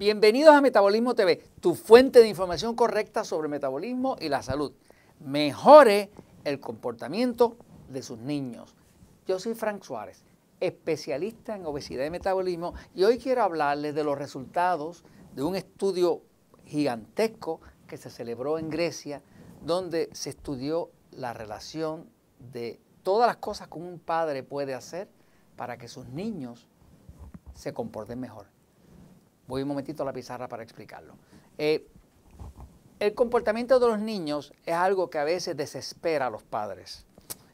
Bienvenidos a Metabolismo TV, tu fuente de información correcta sobre metabolismo y la salud. Mejore el comportamiento de sus niños. Yo soy Frank Suárez, especialista en obesidad y metabolismo, y hoy quiero hablarles de los resultados de un estudio gigantesco que se celebró en Grecia, donde se estudió la relación de todas las cosas que un padre puede hacer para que sus niños se comporten mejor. Voy un momentito a la pizarra para explicarlo. Eh, el comportamiento de los niños es algo que a veces desespera a los padres.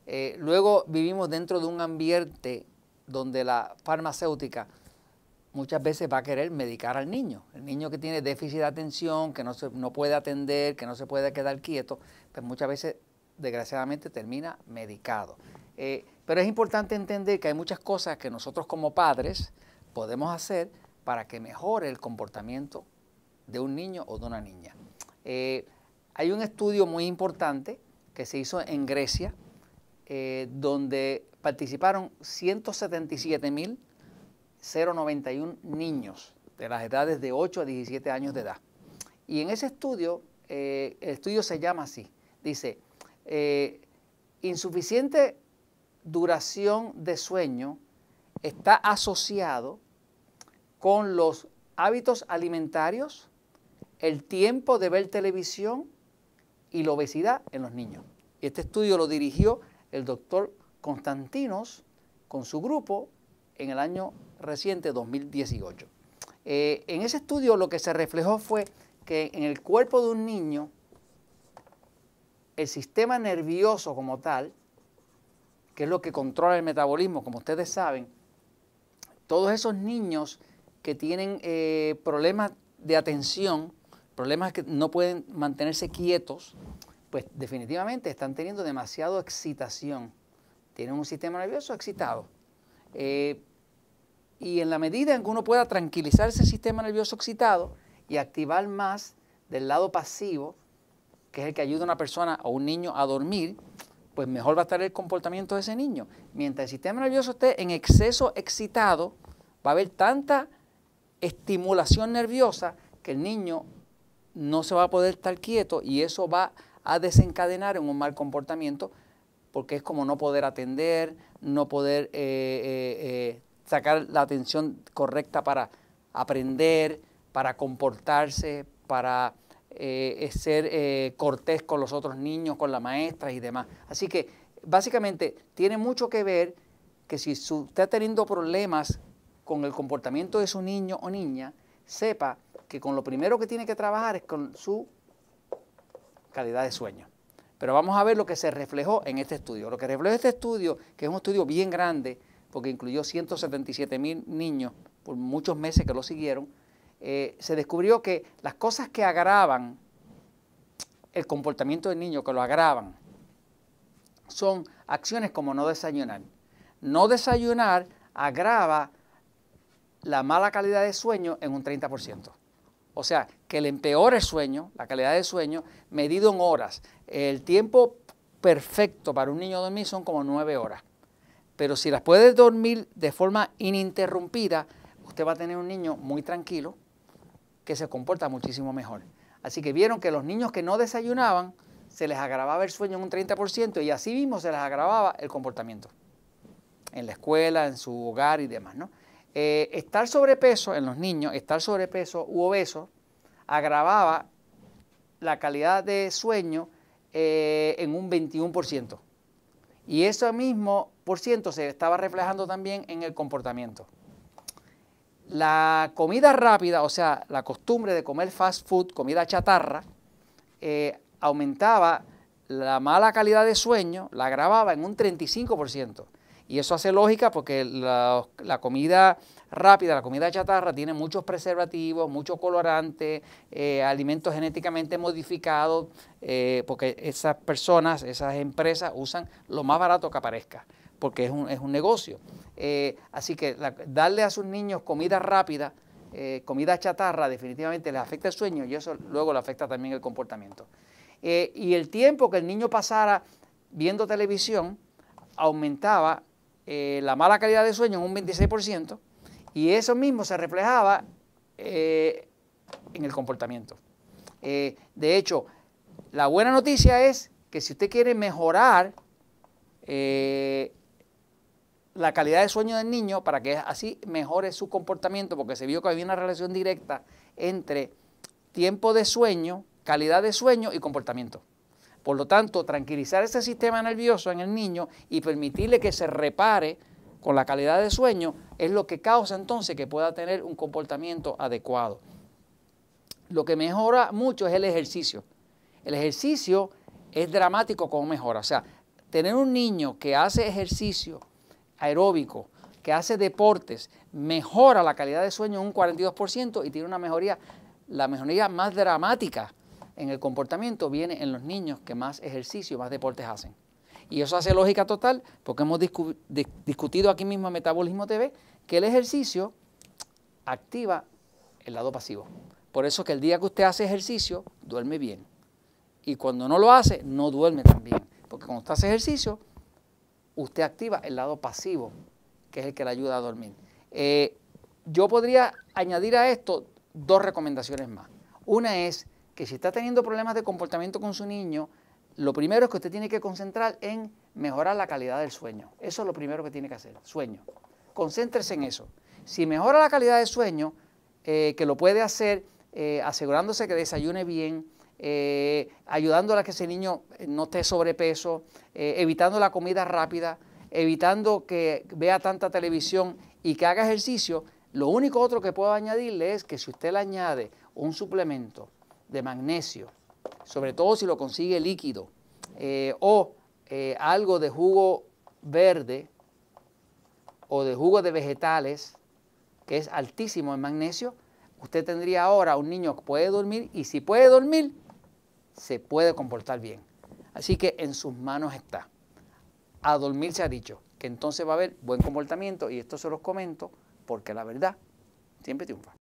Eh, luego vivimos dentro de un ambiente donde la farmacéutica muchas veces va a querer medicar al niño. El niño que tiene déficit de atención, que no, se, no puede atender, que no se puede quedar quieto, pues muchas veces desgraciadamente termina medicado. Eh, pero es importante entender que hay muchas cosas que nosotros como padres podemos hacer para que mejore el comportamiento de un niño o de una niña. Eh, hay un estudio muy importante que se hizo en Grecia, eh, donde participaron 177.091 niños de las edades de 8 a 17 años de edad. Y en ese estudio, el estudio se llama así, dice, insuficiente duración de sueño está asociado con los hábitos alimentarios, el tiempo de ver televisión y la obesidad en los niños. Y este estudio lo dirigió el doctor Constantinos con su grupo en el año reciente 2018. Eh, en ese estudio lo que se reflejó fue que en el cuerpo de un niño el sistema nervioso como tal que es lo que controla el metabolismo, como ustedes saben, todos esos niños que tienen eh, problemas de atención, problemas que no pueden mantenerse quietos, pues definitivamente están teniendo demasiado excitación. Tienen un sistema nervioso excitado. Eh, y en la medida en que uno pueda tranquilizar ese sistema nervioso excitado y activar más del lado pasivo, que es el que ayuda a una persona o un niño a dormir, pues mejor va a estar el comportamiento de ese niño. Mientras el sistema nervioso esté en exceso excitado, va a haber tanta estimulación nerviosa que el niño no se va a poder estar quieto y eso va a desencadenar en un mal comportamiento porque es como no poder atender, no poder eh, eh, eh, sacar la atención correcta para aprender, para comportarse, para ser cortés con los otros niños, con la maestra y demás. Así que básicamente tiene mucho que ver que si usted está teniendo problemas con el comportamiento de su niño o niña, sepa que con lo primero que tiene que trabajar es con su calidad de sueño. Pero vamos a ver lo que se reflejó en este estudio. Lo que reflejó este estudio, que es un estudio bien grande, porque incluyó 177 mil niños por muchos meses que lo siguieron, eh, se descubrió que las cosas que agravan el comportamiento del niño, que lo agravan, son acciones como no desayunar. No desayunar agrava la mala calidad de sueño en un 30%. O sea, que le empeora el sueño, la calidad de sueño, medido en horas. El tiempo perfecto para un niño dormir son como 9 horas. Pero si las puede dormir de forma ininterrumpida, usted va a tener un niño muy tranquilo, que se comporta muchísimo mejor. Así que vieron que los niños que no desayunaban se les agravaba el sueño en un 30% y así mismo se les agravaba el comportamiento en la escuela, en su hogar y demás. ¿no? Eh, estar sobrepeso en los niños, estar sobrepeso u obeso, agravaba la calidad de sueño eh, en un 21%. Y eso mismo por ciento se estaba reflejando también en el comportamiento. La comida rápida, o sea, la costumbre de comer fast food, comida chatarra, eh, aumentaba la mala calidad de sueño, la agravaba en un 35%. Y eso hace lógica porque la, comida rápida, la comida chatarra, tiene muchos preservativos, muchos colorantes, eh, alimentos genéticamente modificados, eh, porque esas personas, esas empresas usan lo más barato que aparezca porque es un, es un negocio. Eh, así que darle a sus niños comida rápida, comida chatarra, definitivamente les afecta el sueño y eso luego le afecta también el comportamiento. Y el tiempo que el niño pasara viendo televisión aumentaba la mala calidad de sueño en un 26% y eso mismo se reflejaba en el comportamiento. Eh, de hecho, la buena noticia es que si usted quiere mejorar eh, la calidad de sueño del niño para que así mejore su comportamiento, porque se vio que había una relación directa entre tiempo de sueño, calidad de sueño y comportamiento. Por lo tanto, tranquilizar ese sistema nervioso en el niño y permitirle que se repare con la calidad de sueño es lo que causa entonces que pueda tener un comportamiento adecuado. Lo que mejora mucho es el ejercicio. El ejercicio es dramático como mejora. O sea, tener un niño que hace ejercicio aeróbico, que hace deportes, mejora la calidad de sueño un 42% y tiene una mejoría, la mejoría más dramática en el comportamiento viene en los niños que más ejercicio, más deportes hacen. Y eso hace lógica total porque hemos discutido aquí mismo en Metabolismo TV que el ejercicio activa el lado pasivo. Por eso que el día que usted hace ejercicio, duerme bien. Y cuando no lo hace, no duerme tan bien. Porque cuando usted hace ejercicio, usted activa el lado pasivo, que es el que le ayuda a dormir. Eh, yo podría añadir a esto dos recomendaciones más. Una es que si está teniendo problemas de comportamiento con su niño, lo primero es que usted tiene que concentrar en mejorar la calidad del sueño. Eso es lo primero que tiene que hacer, sueño. Concéntrese en eso. Si mejora la calidad del sueño, eh, que lo puede hacer eh, asegurándose que desayune bien, eh, ayudándole a que ese niño no esté sobrepeso, evitando la comida rápida, evitando que vea tanta televisión y que haga ejercicio, lo único otro que puedo añadirle es que si usted le añade un suplemento de magnesio, sobre todo si lo consigue líquido, eh, o eh, algo de jugo verde o de jugo de vegetales, que es altísimo en magnesio, usted tendría ahora un niño que puede dormir y si puede dormir, se puede comportar bien. Así que en sus manos está. A dormir se ha dicho que entonces va a haber buen comportamiento y esto se los comento porque la verdad siempre triunfa.